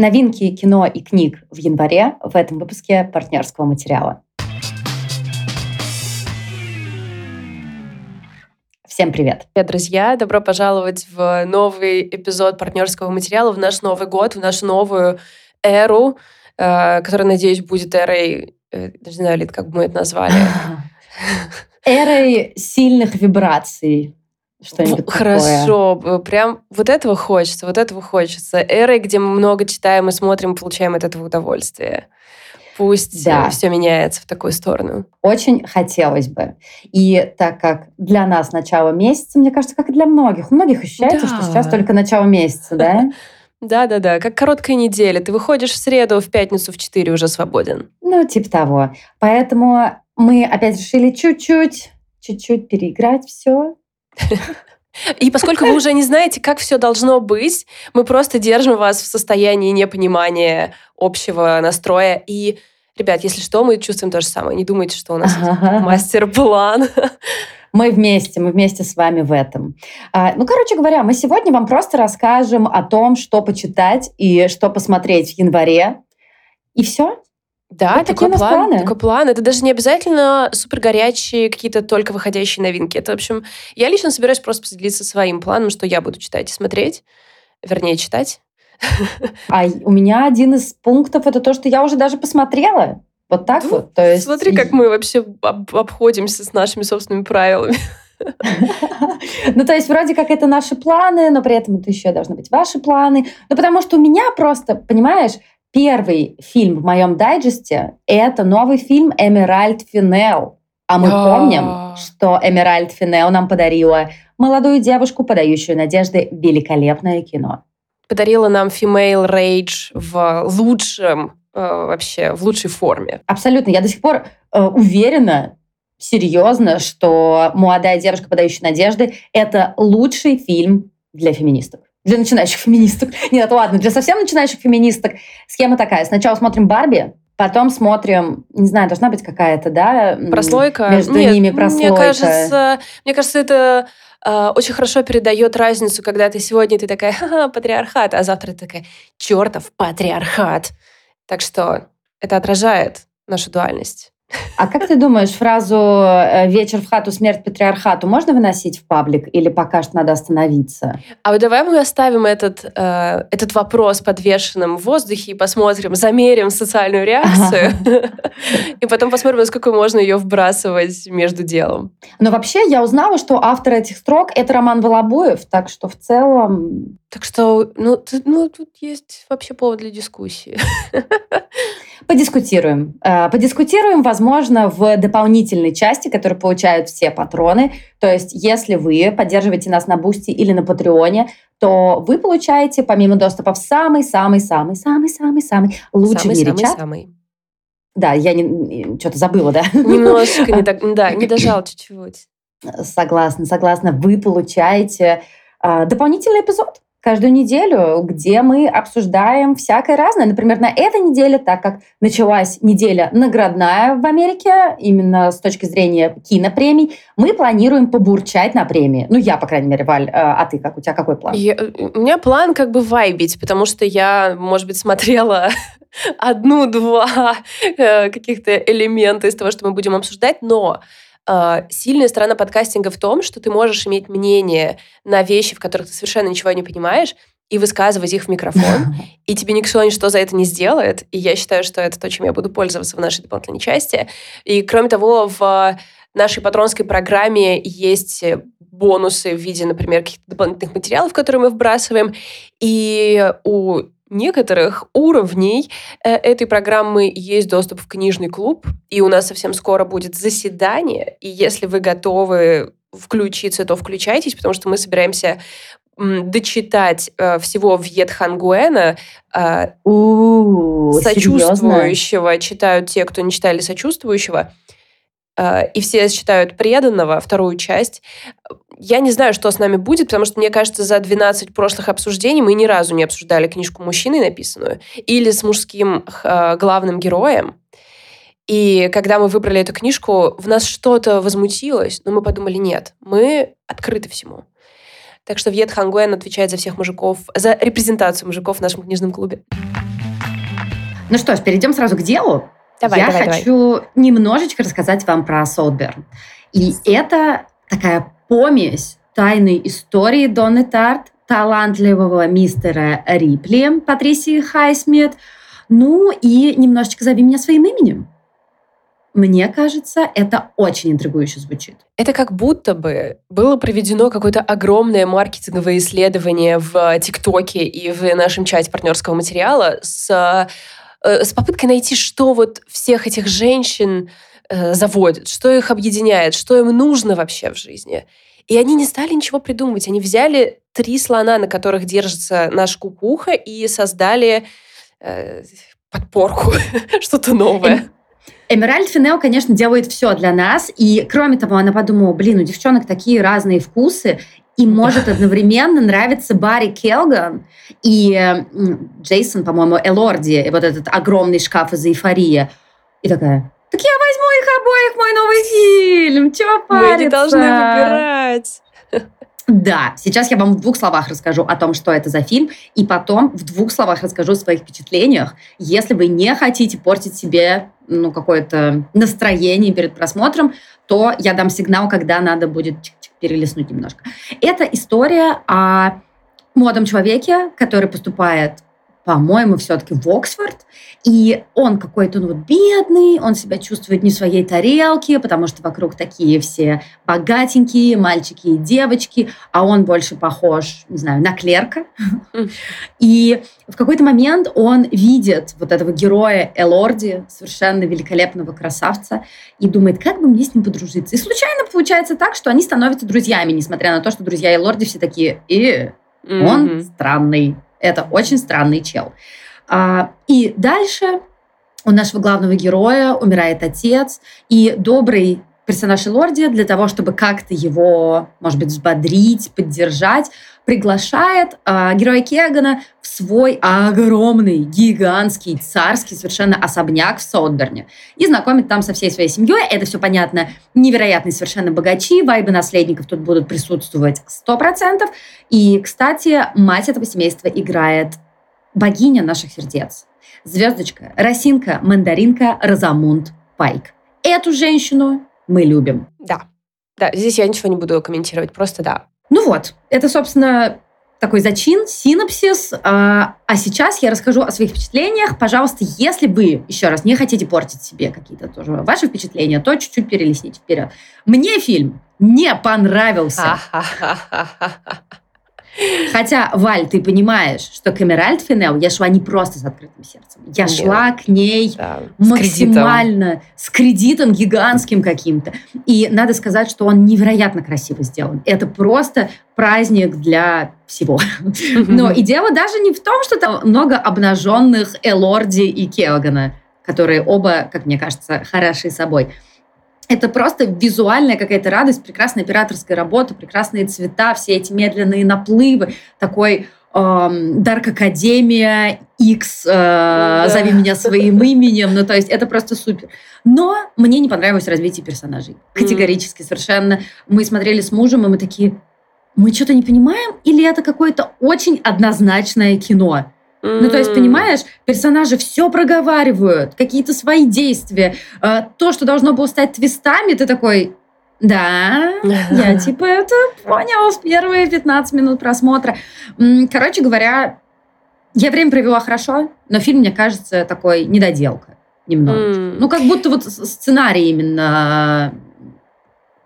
Новинки кино и книг в январе в этом выпуске партнерского материала. Всем привет! Привет, друзья! Добро пожаловать в новый эпизод партнерского материала, в наш Новый год, в нашу новую эру, э, которая, надеюсь, будет эрой, э, не знаю, Лид, как бы мы это назвали. Эрой сильных вибраций. Что-нибудь Хорошо, такое. прям вот этого хочется, вот этого хочется. Эрой, где мы много читаем и смотрим, получаем от этого удовольствие. Пусть да. все меняется в такую сторону. Очень хотелось бы. И так как для нас начало месяца, мне кажется, как и для многих. У многих ощущается, да. что сейчас только начало месяца, да? Да-да-да, как короткая неделя. Ты выходишь в среду, в пятницу в 4 уже свободен. Ну, типа того. Поэтому мы опять решили чуть-чуть, чуть-чуть переиграть все. И поскольку вы уже не знаете, как все должно быть, мы просто держим вас в состоянии непонимания общего настроя. И, ребят, если что, мы чувствуем то же самое. Не думайте, что у нас мастер-план. Мы вместе, мы вместе с вами в этом. А, ну, короче говоря, мы сегодня вам просто расскажем о том, что почитать и что посмотреть в январе. И все. Да, вот такой план, планы. такой план. Это даже не обязательно супер горячие какие-то только выходящие новинки. Это, в общем, я лично собираюсь просто поделиться своим планом, что я буду читать и смотреть. Вернее, читать. А у меня один из пунктов это то, что я уже даже посмотрела. Вот так ну, вот. То есть... Смотри, как мы вообще об обходимся с нашими собственными правилами. Ну, то есть, вроде как это наши планы, но при этом это еще должны быть ваши планы. Ну, потому что у меня просто, понимаешь, Первый фильм в моем дайджесте — это новый фильм «Эмеральд Финел». А мы помним, что Эмеральд Финел нам подарила молодую девушку, подающую надежды, великолепное кино. Подарила нам Female Rage в лучшем, э, вообще, в лучшей форме. Абсолютно. Я до сих пор э, уверена, серьезно, что «Молодая девушка, подающая надежды» — это лучший фильм для феминисток для начинающих феминисток. Нет, ладно, для совсем начинающих феминисток схема такая. Сначала смотрим Барби, потом смотрим, не знаю, должна быть какая-то, да? Прослойка? Между Нет, ними прослойка. Мне кажется, мне кажется, это э, очень хорошо передает разницу, когда ты сегодня ты такая, ха-ха, патриархат, а завтра ты такая, чертов патриархат. Так что это отражает нашу дуальность. А как ты думаешь, фразу э, «вечер в хату, смерть патриархату» можно выносить в паблик или пока что надо остановиться? А вот давай мы оставим этот, э, этот вопрос подвешенным в воздухе и посмотрим, замерим социальную реакцию, и потом посмотрим, насколько можно ее вбрасывать между делом. Но вообще я узнала, что автор этих строк — это Роман Волобуев, так что в целом... Так что, ну, ну тут есть вообще повод для дискуссии. Подискутируем. Э, подискутируем, возможно, в дополнительной части, которую получают все патроны. То есть, если вы поддерживаете нас на Boosty или на Patreon е, то вы получаете, помимо доступа в самый-самый-самый-самый-самый-самый лучший самый, в мире самый, чат. Самый. Да, я не, что-то забыла, да? Немножко не так, да, не дожал чуть-чуть. Согласна, согласна. Вы получаете э, дополнительный эпизод каждую неделю, где мы обсуждаем всякое разное. Например, на этой неделе, так как началась неделя наградная в Америке, именно с точки зрения кинопремий, мы планируем побурчать на премии. Ну, я, по крайней мере, Валь, э, а ты как? У тебя какой план? Я, у меня план как бы вайбить, потому что я, может быть, смотрела одну-два э, каких-то элемента из того, что мы будем обсуждать, но сильная сторона подкастинга в том, что ты можешь иметь мнение на вещи, в которых ты совершенно ничего не понимаешь, и высказывать их в микрофон, и тебе никто ничто за это не сделает. И я считаю, что это то, чем я буду пользоваться в нашей дополнительной части. И кроме того, в нашей патронской программе есть бонусы в виде, например, каких-то дополнительных материалов, которые мы вбрасываем. И у некоторых уровней э, этой программы есть доступ в книжный клуб, и у нас совсем скоро будет заседание, и если вы готовы включиться, то включайтесь, потому что мы собираемся дочитать э, всего Вьет Хангуэна. Э, сочувствующего читают те, кто не читали сочувствующего. Э, и все читают преданного, вторую часть. Я не знаю, что с нами будет, потому что, мне кажется, за 12 прошлых обсуждений мы ни разу не обсуждали книжку мужчины написанную или с мужским э, главным героем. И когда мы выбрали эту книжку, в нас что-то возмутилось, но мы подумали, нет, мы открыты всему. Так что Вьет Хангуэн отвечает за всех мужиков, за репрезентацию мужиков в нашем книжном клубе. Ну что ж, перейдем сразу к делу. Давай, Я давай, хочу давай. немножечко рассказать вам про Солберн. И это такая помесь тайной истории Донны Тарт, талантливого мистера Рипли, Патрисии Хайсмит, ну и немножечко «Зови меня своим именем». Мне кажется, это очень интригующе звучит. Это как будто бы было проведено какое-то огромное маркетинговое исследование в ТикТоке и в нашем чате партнерского материала с, с попыткой найти, что вот всех этих женщин э, заводит, что их объединяет, что им нужно вообще в жизни. И они не стали ничего придумывать. Они взяли три слона, на которых держится наш кукуха, и создали э, подпорку, что-то новое. Эмеральд Финел, конечно, делает все для нас. И, кроме того, она подумала, блин, у девчонок такие разные вкусы, и может одновременно нравиться Барри Келган и Джейсон, по-моему, Элорди, вот этот огромный шкаф из «Эйфория». И такая, так я возьму их обоих мой новый фильм. Чего париться? Мы не должны выбирать. Да, сейчас я вам в двух словах расскажу о том, что это за фильм, и потом в двух словах расскажу о своих впечатлениях, если вы не хотите портить себе ну, какое-то настроение перед просмотром, то я дам сигнал, когда надо будет перелистнуть немножко. Это история о молодом человеке, который поступает по-моему, все-таки в Оксфорд. И он какой-то ну, вот бедный, он себя чувствует не в своей тарелке, потому что вокруг такие все богатенькие мальчики и девочки, а он больше похож, не знаю, на клерка. И в какой-то момент он видит вот этого героя Элорди, совершенно великолепного красавца, и думает, как бы мне с ним подружиться. И случайно получается так, что они становятся друзьями, несмотря на то, что друзья Элорди все такие, и он странный, это очень странный чел. А, и дальше у нашего главного героя умирает отец, и добрый персонаж Лорди для того, чтобы как-то его, может быть, взбодрить, поддержать, приглашает э, героя Кегана в свой огромный, гигантский, царский совершенно особняк в Саутберне и знакомит там со всей своей семьей. Это все понятно, невероятные совершенно богачи, вайбы наследников тут будут присутствовать 100%. И, кстати, мать этого семейства играет богиня наших сердец. Звездочка, росинка, мандаринка Розамунд Пайк. Эту женщину мы любим. Да. Да, здесь я ничего не буду комментировать, просто да. Ну вот, это, собственно, такой зачин, синопсис. А, а сейчас я расскажу о своих впечатлениях. Пожалуйста, если вы, еще раз, не хотите портить себе какие-то тоже ваши впечатления, то чуть-чуть перелесните вперед. Мне фильм не понравился. Хотя, Валь, ты понимаешь, что к Эмеральд Финел я шла не просто с открытым сердцем. Я Нет. шла к ней да, максимально с кредитом. с кредитом гигантским каким-то. И надо сказать, что он невероятно красиво сделан. Это просто праздник для всего. Но и дело даже не в том, что там много обнаженных Элорди и Келгана, которые оба, как мне кажется, хороши собой это просто визуальная какая-то радость, прекрасная операторская работа, прекрасные цвета, все эти медленные наплывы, такой эм, Дарк Академия X, э, да. зови меня своим именем, ну то есть это просто супер. Но мне не понравилось развитие персонажей, категорически mm. совершенно. Мы смотрели с мужем, и мы такие, мы что-то не понимаем, или это какое-то очень однозначное кино? Ну, то есть, понимаешь, персонажи все проговаривают, какие-то свои действия. А, то, что должно было стать твистами, ты такой, да, я типа это понял в первые 15 минут просмотра. Короче говоря, я время провела хорошо, но фильм, мне кажется, такой недоделка немного. Ну, как будто вот сценарий именно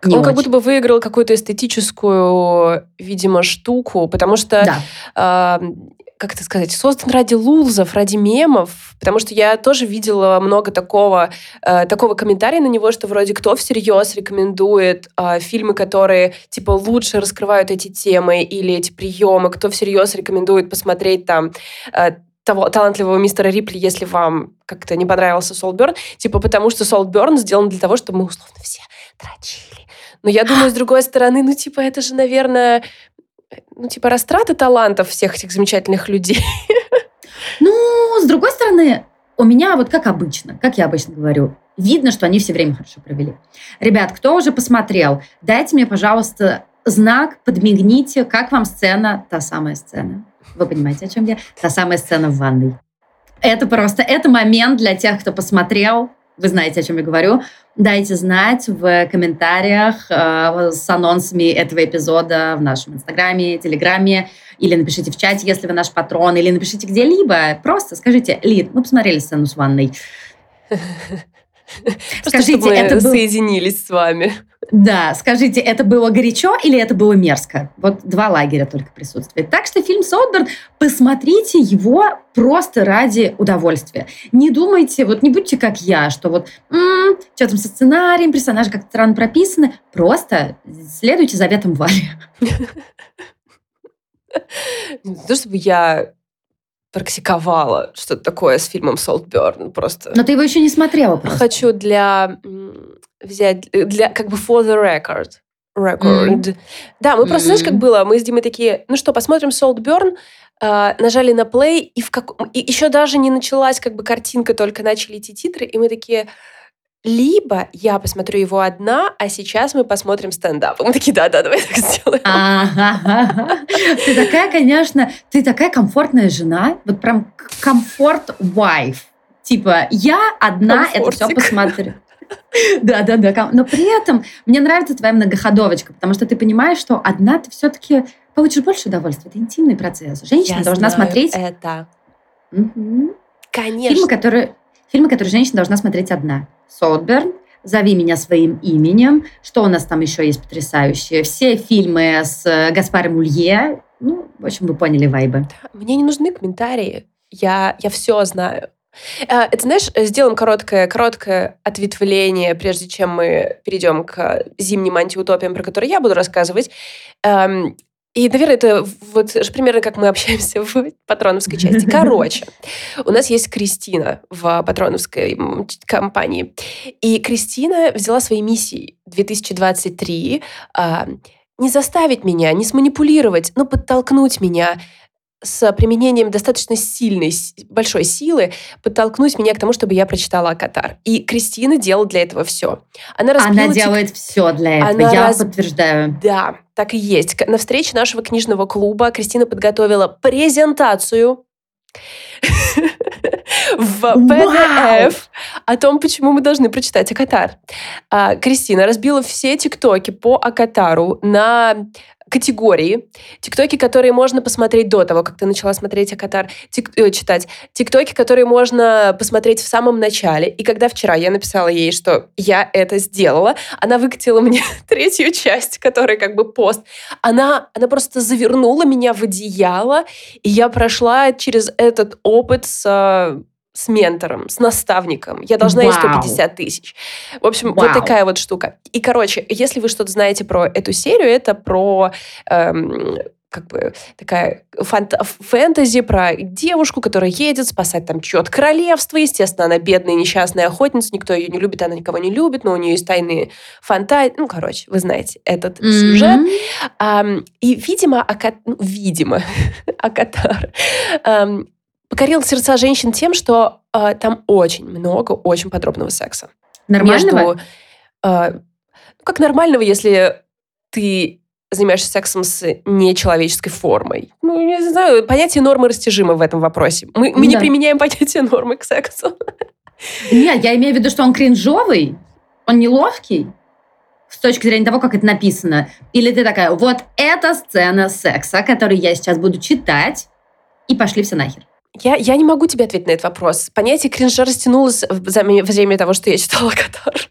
не Он очень. как будто бы выиграл какую-то эстетическую, видимо, штуку, потому что да. э, как это сказать, создан ради лулзов, ради мемов, потому что я тоже видела много такого, э, такого комментария на него, что вроде кто всерьез рекомендует э, фильмы, которые типа лучше раскрывают эти темы или эти приемы, кто всерьез рекомендует посмотреть там э, того талантливого мистера Рипли, если вам как-то не понравился Солберн, типа потому что Солберн сделан для того, чтобы мы условно все дрочили. Но я думаю, с другой стороны, ну типа это же, наверное, ну, типа, растрата талантов всех этих замечательных людей. Ну, с другой стороны, у меня вот как обычно, как я обычно говорю, видно, что они все время хорошо провели. Ребят, кто уже посмотрел, дайте мне, пожалуйста, знак, подмигните, как вам сцена, та самая сцена. Вы понимаете, о чем я? Та самая сцена в ванной. это просто, это момент для тех, кто посмотрел, вы знаете, о чем я говорю. Дайте знать в комментариях э, с анонсами этого эпизода в нашем инстаграме, телеграме, или напишите в чате, если вы наш патрон, или напишите где-либо. Просто скажите, Лид, мы посмотрели сцену с ванной. Скажите, это соединились с вами. Да, скажите, это было горячо или это было мерзко? Вот два лагеря только присутствует. Так что фильм «Солдберн», посмотрите его просто ради удовольствия. Не думайте, вот не будьте как я, что вот м-м, что там со сценарием, персонажи как-то странно прописаны. Просто следуйте заветам Вали. Не то, чтобы я практиковала что-то такое с фильмом «Солтберн». Просто... Но ты его еще не смотрела просто. Хочу для... взять... Для, как бы for the record. Record. Mm. Да, мы просто, mm. знаешь, как было? Мы с Димой такие, ну что, посмотрим «Солтберн», Uh, нажали на play, и, в как... и еще даже не началась как бы картинка, только начали идти титры, и мы такие, либо я посмотрю его одна, а сейчас мы посмотрим стендап. Мы такие, да-да, давай так сделаем. Ты такая, конечно, ты такая комфортная жена, вот прям комфорт wife. Типа, я одна это все посмотрю. Да, да, да. Но при этом мне нравится твоя многоходовочка, потому что ты понимаешь, что одна ты все-таки получишь больше удовольствия. Это интимный процесс. Женщина Я должна смотреть. Это. Угу. Конечно. Фильмы, которые, фильмы, которые женщина должна смотреть одна. Солдберн, «Зови меня своим именем», что у нас там еще есть потрясающее, все фильмы с э, Гаспаром Улье, ну, в общем, вы поняли вайбы. Мне не нужны комментарии, я, я все знаю. Э, это, знаешь, сделаем короткое, короткое ответвление, прежде чем мы перейдем к зимним антиутопиям, про которые я буду рассказывать. Эм, и, наверное, это вот примерно как мы общаемся в патроновской части. Короче, у нас есть Кристина в патроновской компании. И Кристина взяла свои миссии 2023 а, не заставить меня, не сманипулировать, но подтолкнуть меня с применением достаточно сильной, большой силы подтолкнуть меня к тому, чтобы я прочитала Акатар. И Кристина делала для этого все. Она, Она делает все для этого, Она я раз... подтверждаю. Да, так и есть. На встрече нашего книжного клуба Кристина подготовила презентацию в PDF о том, почему мы должны прочитать Акатар. А, Кристина разбила все тиктоки по Акатару на категории. Тиктоки, которые можно посмотреть до того, как ты начала смотреть Акатар, тик, э, читать. Тиктоки, которые можно посмотреть в самом начале. И когда вчера я написала ей, что я это сделала, она выкатила мне третью часть, которая как бы пост. Она, она просто завернула меня в одеяло, и я прошла через этот опыт с с ментором, с наставником. Я должна Вау. ей 150 тысяч. В общем, Вау. вот такая вот штука. И, короче, если вы что-то знаете про эту серию, это про эм, как бы такая фант фэнтези про девушку, которая едет спасать там чье-то королевство. Естественно, она бедная, несчастная охотница, никто ее не любит, она никого не любит, но у нее есть тайные фантазии. Ну, короче, вы знаете этот mm-hmm. сюжет. Um, и, видимо, Акат... ну, видимо, Акатар um, покорил сердца женщин тем, что э, там очень много, очень подробного секса. Нормального? Между, э, ну, как нормального, если ты занимаешься сексом с нечеловеческой формой. Ну, не знаю, понятие нормы растяжимо в этом вопросе. Мы, мы да. не применяем понятие нормы к сексу. Нет, я имею в виду, что он кринжовый, он неловкий с точки зрения того, как это написано. Или ты такая, вот эта сцена секса, которую я сейчас буду читать, и пошли все нахер. Я, я не могу тебе ответить на этот вопрос. Понятие кринжа растянулось за время того, что я читала Катар.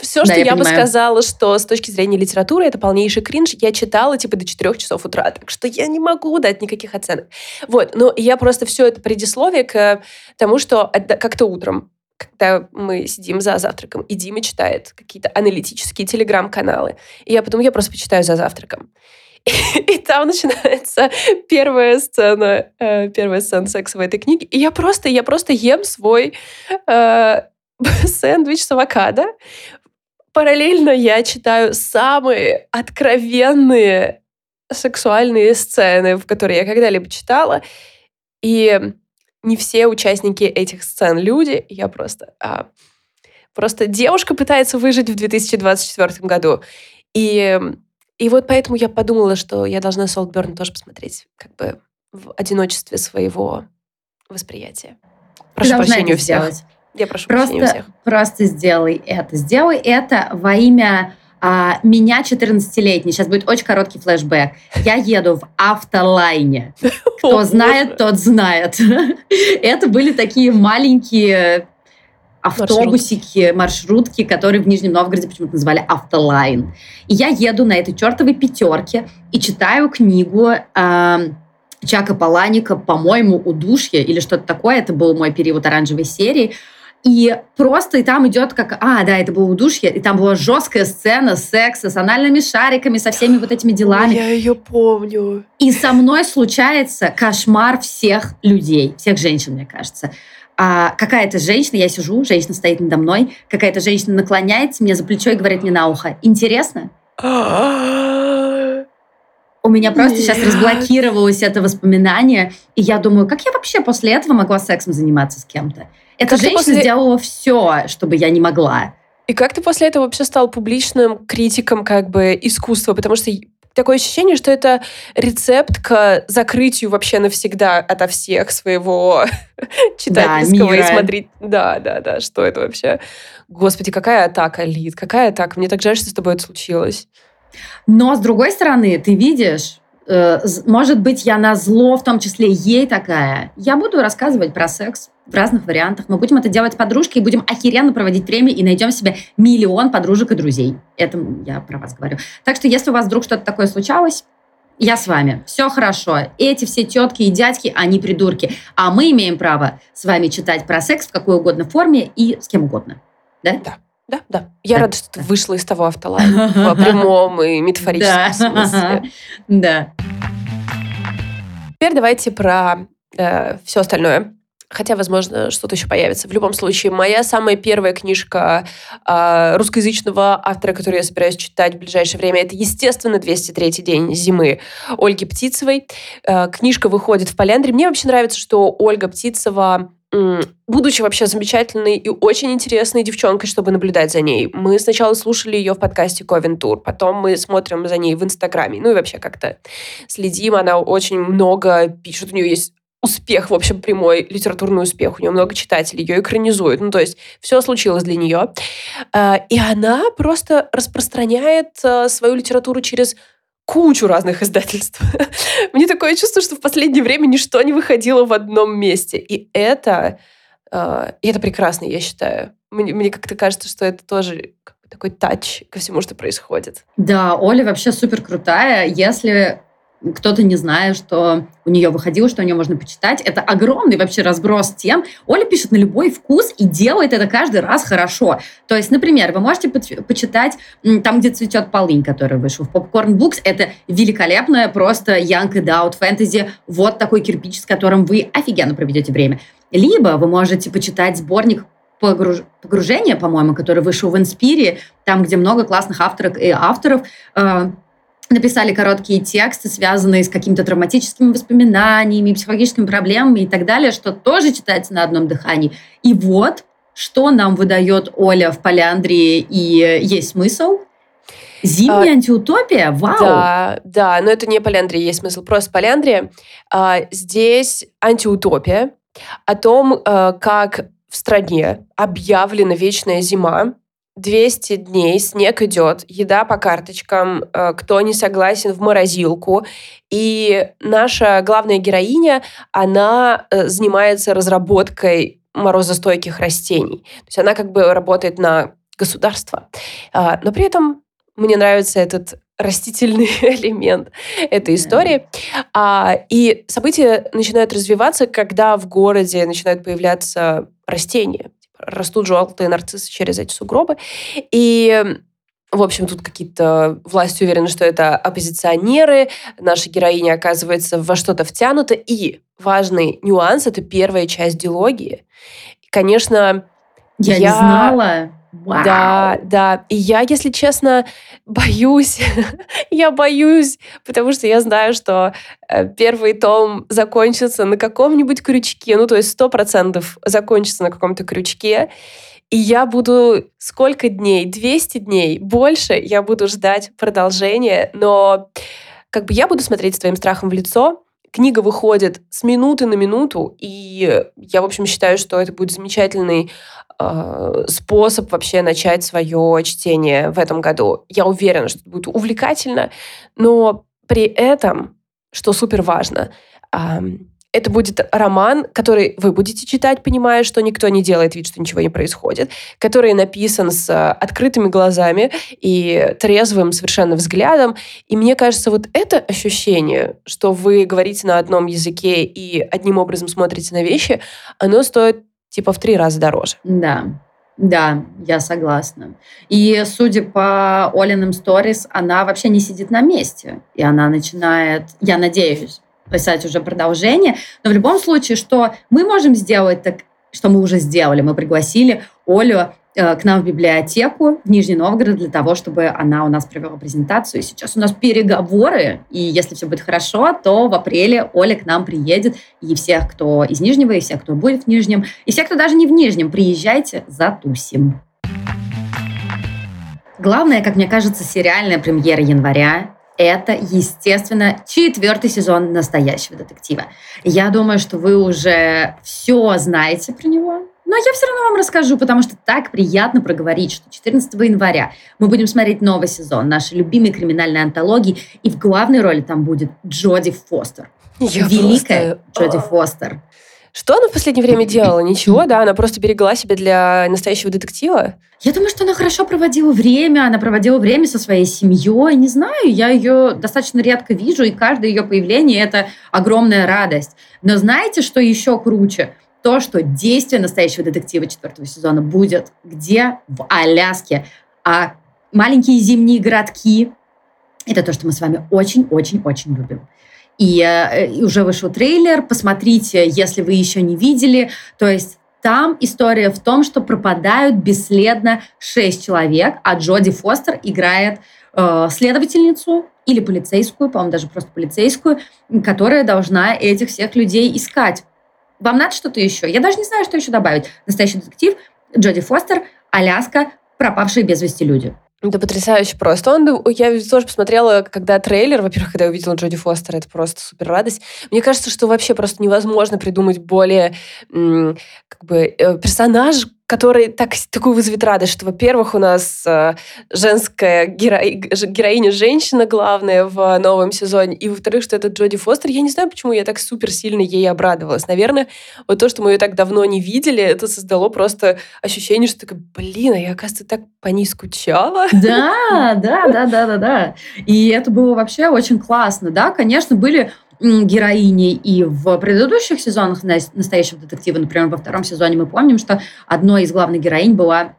Все, что я, бы сказала, что с точки зрения литературы это полнейший кринж, я читала типа до 4 часов утра, так что я не могу дать никаких оценок. Вот, но я просто все это предисловие к тому, что как-то утром когда мы сидим за завтраком, и Дима читает какие-то аналитические телеграм-каналы. И я потом, я просто почитаю за завтраком. И там начинается первая сцена, э, первая сцена секса в этой книге. И я просто, я просто ем свой э, сэндвич с авокадо. Параллельно я читаю самые откровенные сексуальные сцены, в которые я когда-либо читала. И не все участники этих сцен люди. Я просто... А, просто девушка пытается выжить в 2024 году. И и вот поэтому я подумала, что я должна Солтберн тоже посмотреть, как бы в одиночестве своего восприятия. Прошу Ты прощения у всех. сделать. Я прошу прощения у Просто, всех. просто сделай это. Сделай это во имя а, меня 14-летней. Сейчас будет очень короткий флешбэк. Я еду в автолайне. Кто знает, тот знает. Это были такие маленькие автобусики, маршрутки, которые в Нижнем Новгороде почему-то называли автолайн. И я еду на этой чертовой пятерке и читаю книгу а, Чака Паланика, по-моему, «Удушье» или что-то такое. Это был мой период оранжевой серии. И просто и там идет как... А, да, это было удушье, и там была жесткая сцена секса с анальными шариками, со всеми вот этими делами. Я ее помню. И со мной случается кошмар всех людей, всех женщин, мне кажется. А какая-то женщина, я сижу, женщина стоит надо мной, какая-то женщина наклоняется мне за плечо и говорит мне на ухо, интересно? У меня просто сейчас разблокировалось это воспоминание, и я думаю, как я вообще после этого могла сексом заниматься с кем-то? Эта Как женщина после- сделала все, чтобы я не могла. И как ты после этого вообще стал публичным критиком как бы искусства? Потому что такое ощущение, что это рецепт к закрытию вообще навсегда ото всех своего читательского и мира. смотреть. Да, да, да, что это вообще? Господи, какая атака, Лид, какая атака. Мне так жаль, что с тобой это случилось. Но, с другой стороны, ты видишь, э, может быть, я на зло, в том числе ей такая. Я буду рассказывать про секс в разных вариантах. Мы будем это делать с подружкой, и будем охеренно проводить время и найдем себе миллион подружек и друзей. Это я про вас говорю. Так что, если у вас вдруг что-то такое случалось, я с вами. Все хорошо. Эти все тетки и дядьки, они придурки. А мы имеем право с вами читать про секс в какой угодно форме и с кем угодно. Да? Да, да. Я Да, рада, что ты да. вышла из того автолайна в прямом и метафорическом смысле. Да. Теперь давайте про все остальное. Хотя, возможно, что-то еще появится. В любом случае, моя самая первая книжка э, русскоязычного автора, которую я собираюсь читать в ближайшее время, это, естественно, «203 день зимы» Ольги Птицевой. Э, книжка выходит в Поляндрии. Мне вообще нравится, что Ольга Птицева, будучи вообще замечательной и очень интересной девчонкой, чтобы наблюдать за ней, мы сначала слушали ее в подкасте Ковен Тур, потом мы смотрим за ней в Инстаграме, ну и вообще как-то следим. Она очень много пишет, у нее есть успех, в общем, прямой литературный успех. У нее много читателей, ее экранизуют. Ну, то есть все случилось для нее. А, И она просто распространяет а, свою литературу через кучу разных издательств. Мне такое чувство, что в последнее время ничто не выходило в одном месте. И это, а, и это прекрасно, я считаю. Мне, мне как-то кажется, что это тоже такой тач ко всему, что происходит. Да, Оля вообще супер крутая. Если кто-то не знает, что у нее выходило, что у нее можно почитать, это огромный вообще разброс тем. Оля пишет на любой вкус и делает это каждый раз хорошо. То есть, например, вы можете поч- почитать там, где цветет полынь, который вышел в Popcorn Books. Это великолепное просто young adult фэнтези. Вот такой кирпич, с которым вы офигенно проведете время. Либо вы можете почитать сборник погруж... погружения, по-моему, который вышел в Инспире, там, где много классных авторов и авторов э, написали короткие тексты, связанные с какими-то травматическими воспоминаниями, психологическими проблемами и так далее, что тоже читается на одном дыхании. И вот, что нам выдает Оля в Поляндрии и есть смысл. Зимняя А, антиутопия? Вау! Да, да, но это не поляндрия, есть смысл. Просто поляндрия. А, здесь антиутопия о том, а, как в стране объявлена вечная зима. 200 дней, снег идет, еда по карточкам, а, кто не согласен в морозилку. И наша главная героиня, она э, занимается разработкой морозостойких растений. То есть она как бы работает на государство. А, Но при этом мне нравится этот растительный элемент этой истории. А, и события начинают развиваться, когда в городе начинают появляться растения. Растут желтые нарциссы через эти сугробы. И в общем, тут какие-то власти уверены, что это оппозиционеры. Наша героиня оказывается во что-то втянута. И важный нюанс — это первая часть дилогии. И, конечно, Я, я- не знала. Вау. да, да. И я, если честно, боюсь. я боюсь, потому что я знаю, что э, первый том закончится на каком-нибудь крючке. Ну, то есть сто процентов закончится на каком-то крючке. И я буду сколько дней? 200 дней? Больше я буду ждать продолжения. Но как бы я буду смотреть с твоим страхом в лицо. книга выходит с минуты на минуту, и я, в общем, считаю, что это будет замечательный способ вообще начать свое чтение в этом году. Я уверена, что это будет увлекательно, но при этом, что супер важно, э, это будет роман, который вы будете читать, понимая, что никто не делает вид, что ничего не происходит, который написан с э, открытыми глазами и трезвым совершенно взглядом. И мне кажется, вот это ощущение, что вы говорите на одном языке и одним образом смотрите на вещи, оно стоит типа в три раза дороже. Да, да, я согласна. И судя по Олиным сторис, она вообще не сидит на месте. И она начинает, я надеюсь, писать уже продолжение. Но в любом случае, что мы можем сделать, так что мы уже сделали. Мы пригласили Олю к нам в библиотеку в Нижний Новгород для того, чтобы она у нас провела презентацию. Сейчас у нас переговоры, и если все будет хорошо, то в апреле Оля к нам приедет, и всех, кто из Нижнего, и всех, кто будет в Нижнем, и всех, кто даже не в Нижнем, приезжайте, затусим. Главное, как мне кажется, сериальная премьера января это, естественно, четвертый сезон настоящего детектива. Я думаю, что вы уже все знаете про него, но я все равно вам расскажу, потому что так приятно проговорить, что 14 января мы будем смотреть новый сезон нашей любимой криминальной антологии, и в главной роли там будет Джоди Фостер. Я Великая просто... Джоди Фостер. Что она в последнее время делала? Ничего, да? Она просто берегла себя для настоящего детектива? Я думаю, что она хорошо проводила время. Она проводила время со своей семьей. Не знаю, я ее достаточно редко вижу, и каждое ее появление – это огромная радость. Но знаете, что еще круче? То, что действие настоящего детектива четвертого сезона будет где? В Аляске. А маленькие зимние городки – это то, что мы с вами очень-очень-очень любим. И, э, и уже вышел трейлер, посмотрите, если вы еще не видели. То есть там история в том, что пропадают бесследно шесть человек, а Джоди Фостер играет э, следовательницу или полицейскую, по-моему, даже просто полицейскую, которая должна этих всех людей искать. Вам надо что-то еще? Я даже не знаю, что еще добавить. Настоящий детектив, Джоди Фостер, Аляска, пропавшие без вести люди. Это потрясающе просто. Он, я тоже посмотрела, когда трейлер, во-первых, когда я увидела Джоди Фостера, это просто супер радость. Мне кажется, что вообще просто невозможно придумать более как бы э, персонаж, который так, такую вызовет радость, что, во-первых, у нас э, женская геро... героиня женщина главная в новом сезоне, и, во-вторых, что это Джоди Фостер. Я не знаю, почему я так супер сильно ей обрадовалась. Наверное, вот то, что мы ее так давно не видели, это создало просто ощущение, что такая, блин, а я, оказывается, так по ней скучала. Да, да, да, да, да, да. И это было вообще очень классно, да. Конечно, были героини и в предыдущих сезонах «Настоящего детектива», например, во втором сезоне мы помним, что одной из главных героинь была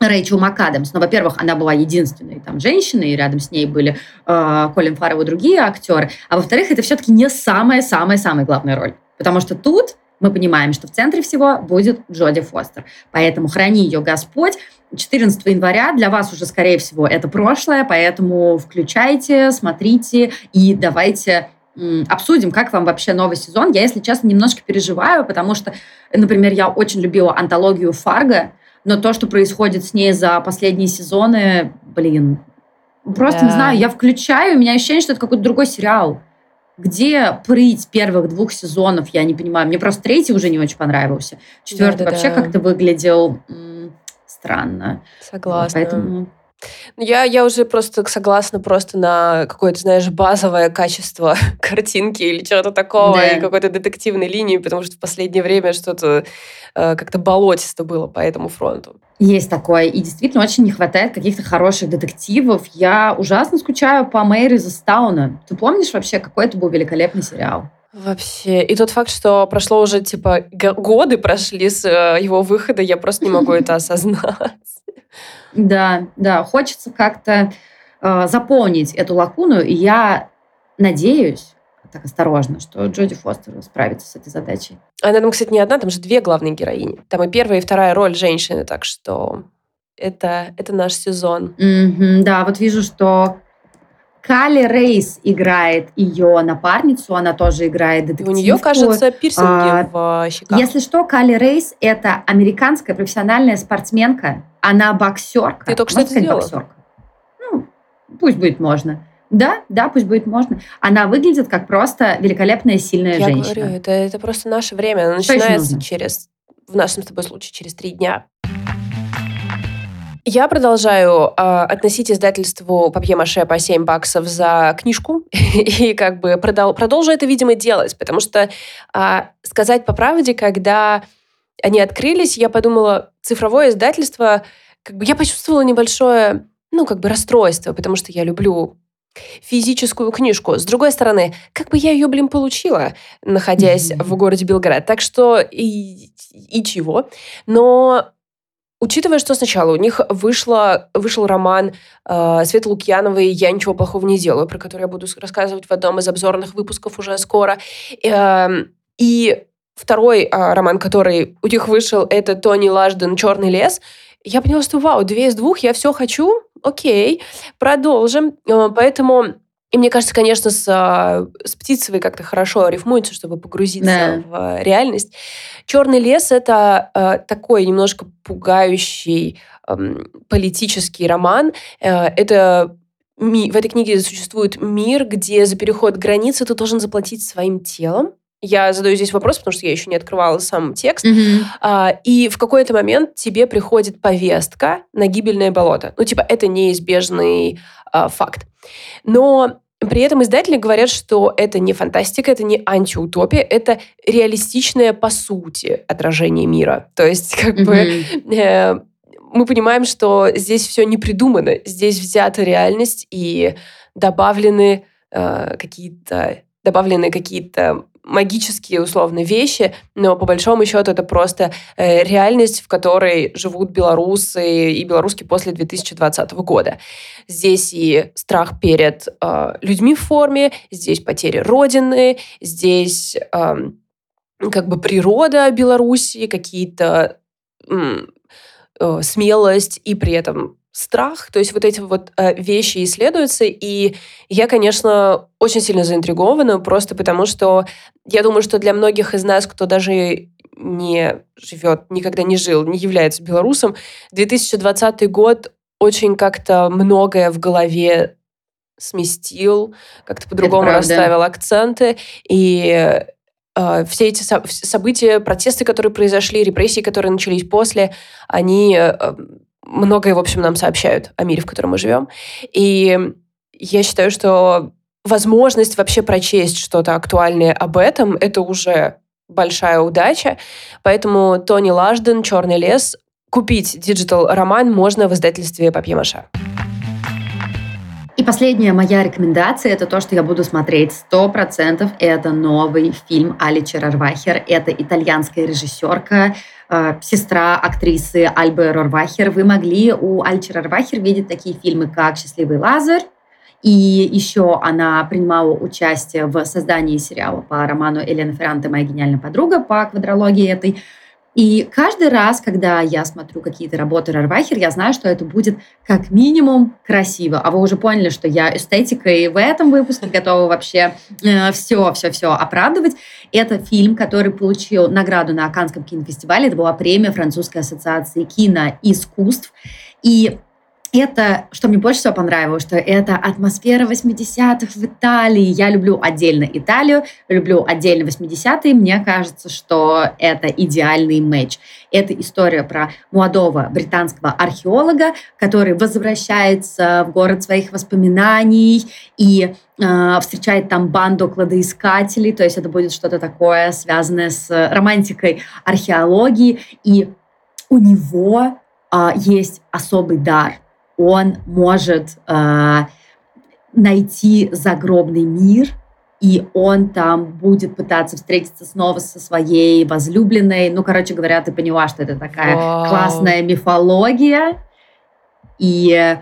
Рэйчел МакАдамс. Но, во-первых, она была единственной там женщиной, и рядом с ней были э, Колин Фаррелл и другие актеры. А во-вторых, это все-таки не самая-самая-самая главная роль. Потому что тут мы понимаем, что в центре всего будет Джоди Фостер. Поэтому храни ее Господь. 14 января для вас уже, скорее всего, это прошлое, поэтому включайте, смотрите и давайте обсудим, как вам вообще новый сезон. Я, если честно, немножко переживаю, потому что, например, я очень любила антологию Фарго, но то, что происходит с ней за последние сезоны, блин, просто да. не знаю, я включаю, у меня ощущение, что это какой-то другой сериал. Где прыть первых двух сезонов, я не понимаю. Мне просто третий уже не очень понравился. Четвертый да, да, вообще да. как-то выглядел странно. Согласна. Поэтому я, я уже просто согласна просто на какое-то, знаешь, базовое качество картинки или чего-то такого, да. и какой-то детективной линии, потому что в последнее время что-то э, как-то болотисто было по этому фронту. Есть такое. И действительно очень не хватает каких-то хороших детективов. Я ужасно скучаю по Мэри Застауна. Ты помнишь вообще, какой это был великолепный сериал? Вообще. И тот факт, что прошло уже, типа, годы прошли с э, его выхода, я просто не могу это осознать. Да, да, хочется как-то э, заполнить эту лакуну, и я надеюсь, так осторожно, что Джоди Фостер справится с этой задачей. Она там, кстати, не одна, там же две главные героини. Там и первая, и вторая роль женщины, так что это, это наш сезон. Mm-hmm, да, вот вижу, что Кали Рейс играет ее напарницу, она тоже играет детективку. у нее, кажется, пирсинги а, в щеках. Если что, Кали Рейс – это американская профессиональная спортсменка. Она боксерка. Ты только что это сделала? Боксерка. Ну, пусть будет можно. Да, да, пусть будет можно. Она выглядит как просто великолепная, сильная Я женщина. говорю, это, это просто наше время. Оно Что начинается через, в нашем с тобой случае, через три дня. Я продолжаю э, относить издательству «Папье-маше» по 7 баксов за книжку и как бы продол- продолжу это, видимо, делать, потому что э, сказать по правде, когда они открылись, я подумала, цифровое издательство, как бы я почувствовала небольшое, ну, как бы расстройство, потому что я люблю физическую книжку. С другой стороны, как бы я ее, блин, получила, находясь Мгм. в городе Белград. Так что и, и чего. Но учитывая, что сначала у них вышло, вышел роман э, Светы Лукьяновой «Я ничего плохого не делаю», про который я буду рассказывать в одном из обзорных выпусков уже скоро. Эм, и второй э, роман, который у них вышел, это Тони Лажден «Черный лес». Я поняла, что вау, две из двух, я все хочу, окей, продолжим. Э, Поэтому, и мне кажется, конечно, с, а, с Птицевой как-то хорошо рифмуется, чтобы погрузиться Да. в э, реальность. Черный лес это э, такой немножко пугающий эм, политический роман. Э, это ми- в этой книге существует мир, где за переход границы ты должен заплатить своим телом. Я задаю здесь вопрос, потому что я еще не открывала сам текст. Мгм. А, и в какой-то момент тебе приходит повестка на гибельное болото. Ну, типа, это неизбежный а, факт. Но при этом издатели говорят, что это не фантастика, это не антиутопия, это реалистичное, по сути, отражение мира. То есть, как бы, э, мы понимаем, что здесь все не придумано, здесь взята реальность и добавлены э, какие-то добавлены какие-то магические условно вещи, но по большому счету это просто э, реальность, в которой живут белорусы и белоруски после 2020 года. Здесь и страх перед э, людьми в форме, здесь потери родины, здесь эм, как бы природа Беларуси, какие-то э, смелость и при этом страх. То есть вот эти вот э, вещи исследуются, и я, конечно, очень сильно заинтригована, просто потому что я думаю, что для многих из нас, кто даже не живет, никогда не жил, не является белорусом, 2020 год очень как-то многое в голове сместил, как-то по-другому расставил акценты, и э, все эти со- события, протесты, которые произошли, репрессии, которые начались после, они э, многое, в общем, нам сообщают о мире, в котором мы живем. И я считаю, что возможность вообще прочесть что-то актуальное об этом, это уже большая удача. Поэтому Тони Лашден «Черный лес» купить digital -роман можно в издательстве «Папье-Маша». И последняя моя рекомендация это то, что я буду смотреть сто процентов. Это новый фильм Али Черарвахер. Это итальянская режиссерка, э, сестра актрисы Альбы Рорвахер. Вы могли у Али Черарвахер видеть такие фильмы, как «Счастливый Лазарь», и еще она принимала участие в создании сериала по роману Елена Ферранте «Моя гениальная подруга» по квадрологии этой. И каждый раз, когда я смотрю какие-то работы Рарвахер, я знаю, что это будет как минимум красиво. А вы уже поняли, что я эстетикой в этом выпуске готова вообще все, все, все оправдывать. Это фильм, который получил награду на Канском кинофестивале. Это была премия Французской ассоциации киноискусств. И это, что мне больше всего понравилось, что это атмосфера 80-х в Италии. Я люблю отдельно Италию, люблю отдельно 80-е. Мне кажется, что это идеальный матч. Это история про молодого британского археолога, который возвращается в город своих воспоминаний и э, встречает там банду кладоискателей. То есть это будет что-то такое, связанное с романтикой археологии. И у него э, есть особый дар – он может э, найти загробный мир, и он там будет пытаться встретиться снова со своей возлюбленной. Ну, короче говоря, ты поняла, что это такая Вау. классная мифология, и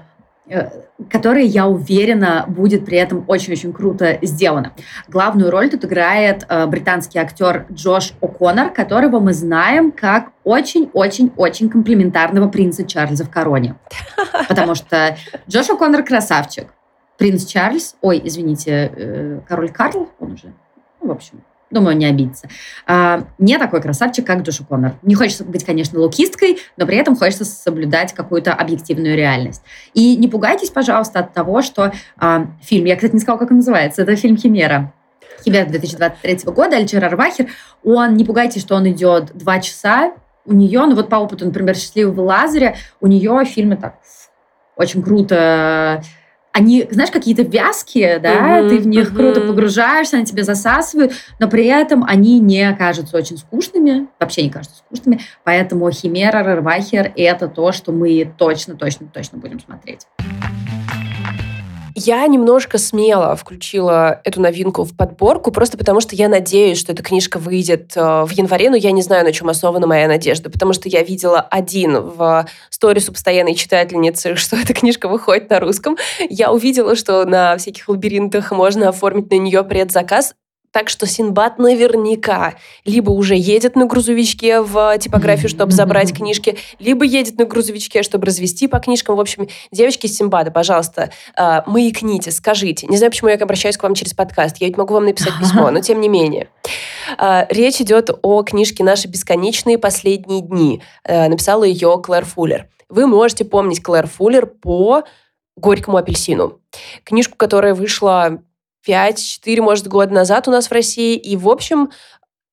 э, которая, я уверена, будет при этом очень-очень круто сделана. Главную роль тут играет э, британский актер Джош О'Коннор, которого мы знаем как очень-очень-очень комплементарного принца Чарльза в короне. Потому что Джош О'Коннор красавчик. Принц Чарльз, ой, извините, э, король Карл, он уже, ну, в общем, думаю, не обидится. А, не такой красавчик, как Джошу Коннор. Не хочется быть, конечно, лукисткой, но при этом хочется соблюдать какую-то объективную реальность. И не пугайтесь, пожалуйста, от того, что а, фильм, я, кстати, не сказала, как он называется, это фильм «Химера», Химера 2023 года, Альчер Арвахер, он, не пугайтесь, что он идет два часа, у нее, ну вот по опыту, например, «Счастливого Лазаря», у нее фильмы так очень круто они, знаешь, какие-то вязкие, да, uh-huh, ты в них uh-huh. круто погружаешься, они тебя засасывают, но при этом они не кажутся очень скучными, вообще не кажутся скучными, поэтому Химера, Рервахер — это то, что мы точно-точно-точно будем смотреть. Я немножко смело включила эту новинку в подборку, просто потому что я надеюсь, что эта книжка выйдет э, в январе, но я не знаю, на чем основана моя надежда, потому что я видела один в сторису постоянной читательницы, что эта книжка выходит на русском. Я увидела, что на всяких лабиринтах можно оформить на нее предзаказ. Так что Синбад наверняка либо уже едет на грузовичке в типографию, чтобы забрать книжки, либо едет на грузовичке, чтобы развести по книжкам. В общем, девочки из Синбада, пожалуйста, а, маякните, скажите. Не знаю, почему я обращаюсь к вам через подкаст. Я ведь могу вам написать письмо, но тем не менее. А, речь идет о книжке «Наши бесконечные последние дни». Написала ее Клэр Фуллер. Вы можете помнить Клэр Фуллер по «Горькому апельсину». Книжку, которая вышла 5-4, может, года назад у нас в России. И, в общем,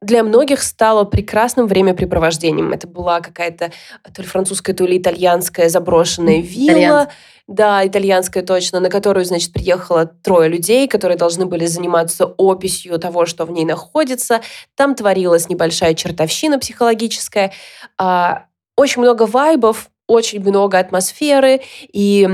для многих стало прекрасным времяпрепровождением. Это была какая-то то ли французская, то ли итальянская заброшенная вилла. Итальянская. Да, итальянская точно, на которую, значит, приехало трое людей, которые должны были заниматься описью того, что в ней находится. Там творилась небольшая чертовщина психологическая. А, очень много вайбов, очень много атмосферы. И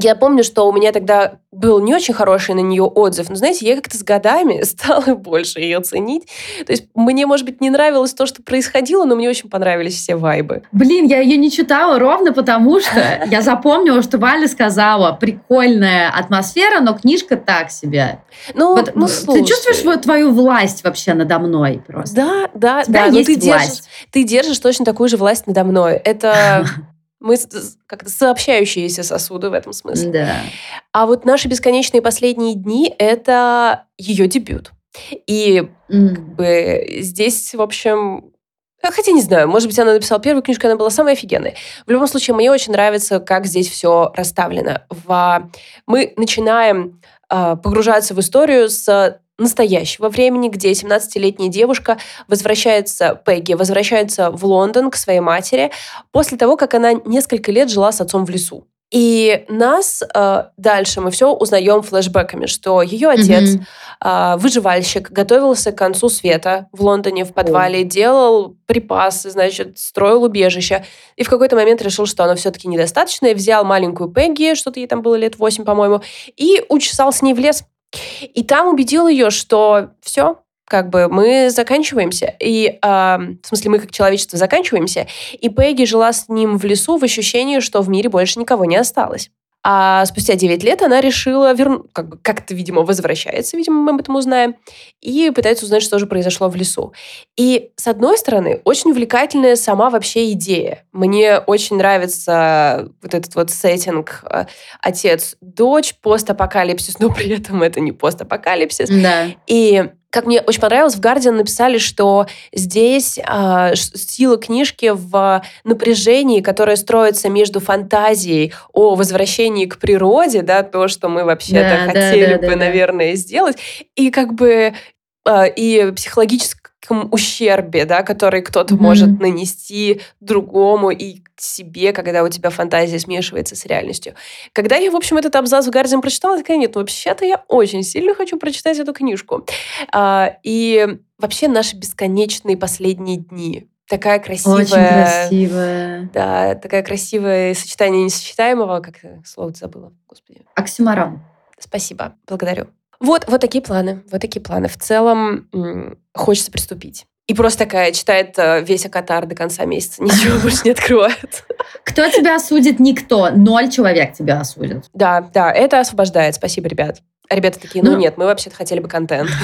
я помню, что у меня тогда был не очень хороший на нее отзыв, но, знаете, я как-то с годами стала больше ее ценить. То есть мне, может быть, не нравилось то, что происходило, но мне очень понравились все вайбы. Блин, я ее не читала ровно потому, что я запомнила, что Валя сказала, прикольная атмосфера, но книжка так себе. Ну, вот, ну Ты чувствуешь вот твою власть вообще надо мной просто? Да, да, да. Есть ты, власть. Держишь, ты держишь точно такую же власть надо мной. Это Мы как-то сообщающиеся сосуды в этом смысле. Да. А вот наши бесконечные последние дни — это ее дебют. И mm. как бы здесь, в общем, э, Хотя не знаю, может быть, она написала первую книжку, она была самая офигенная. В любом случае, мне очень нравится, как здесь все расставлено. В... Мы начинаем э, погружаться в историю с настоящего времени, где 17-летняя девушка возвращается, Пегги, возвращается в Лондон к своей матери после того, как она несколько лет жила с отцом в лесу. И нас э, дальше мы все узнаем флешбеками, что ее отец, mm-hmm. э, выживальщик, готовился к концу света в Лондоне в подвале, oh. делал припасы, значит, строил убежище. И в какой-то момент решил, что оно все-таки недостаточно, и взял маленькую Пегги, что-то ей там было лет 8, по-моему, и учесал с ней в лес. И там убедил ее, что все, как бы мы заканчиваемся. И, э, в смысле, мы как человечество заканчиваемся. И Пегги жила с ним в лесу в ощущении, что в мире больше никого не осталось. А спустя 9 лет она решила вернуть, как как-то, видимо, возвращается, видимо, мы об этом узнаем, и пытается узнать, что же произошло в лесу. И, с одной стороны, очень увлекательная сама вообще идея. Мне очень нравится вот этот вот сеттинг э, отец-дочь, постапокалипсис, но при этом это не постапокалипсис. Да. И как мне очень понравилось, в Guardian написали, что здесь э, сила книжки в напряжении, которое строится между фантазией о возвращении к природе, да, то, что мы вообще-то да, хотели да, да, бы, да, наверное, сделать, и как бы э, и психологической неком ущербе, да, который кто-то mm-hmm. может нанести другому и себе, когда у тебя фантазия смешивается с реальностью. Когда я, в общем, этот абзац в Гардиан прочитала, такая, нет, ну, вообще-то я очень сильно хочу прочитать эту книжку. А, и вообще наши бесконечные последние дни. Такая красивая... Очень красивая. Да, такая красивое сочетание несочетаемого, как слово забыла, господи. Оксиморон. Спасибо, благодарю. Вот, вот такие планы, вот такие планы. В целом хочется приступить. И просто такая читает э, весь Акатар до конца месяца, ничего больше не открывает. Кто тебя осудит? Никто. Ноль человек тебя осудит. Да, да, это освобождает. Спасибо, ребят. ребята такие, ну, ну нет, мы вообще-то хотели бы контент.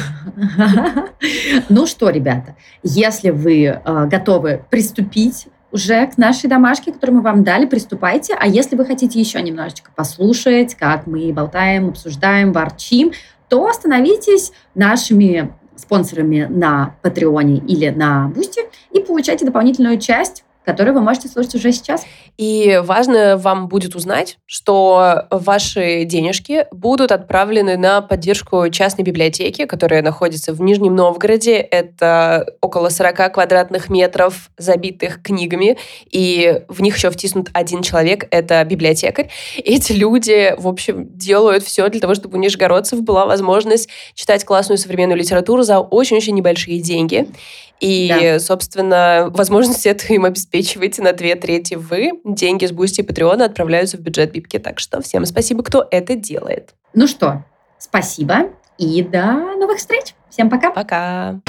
Ну что, ребята, если вы э, готовы приступить уже к нашей домашке, которую мы вам дали, приступайте. А если вы хотите еще немножечко послушать, как мы болтаем, обсуждаем, ворчим, то становитесь нашими спонсорами на Patreon е или на Boosty и получаете дополнительную часть который вы можете слушать уже сейчас. И важно вам будет узнать, что ваши денежки будут отправлены на поддержку частной библиотеки, которая находится в Нижнем Новгороде. Это около 40 квадратных метров, забитых книгами, и в них еще втиснут один человек, это библиотекарь. Эти люди, в общем, делают все для того, чтобы у нижегородцев была возможность читать классную современную литературу за очень-очень небольшие деньги. И, да. собственно, возможность эту им обеспечиваете на две трети вы. Деньги с Boosty и Patreon а отправляются в бюджет Бибки. Так что всем спасибо, кто это делает. Ну что, спасибо и до новых встреч. Всем пока. Пока.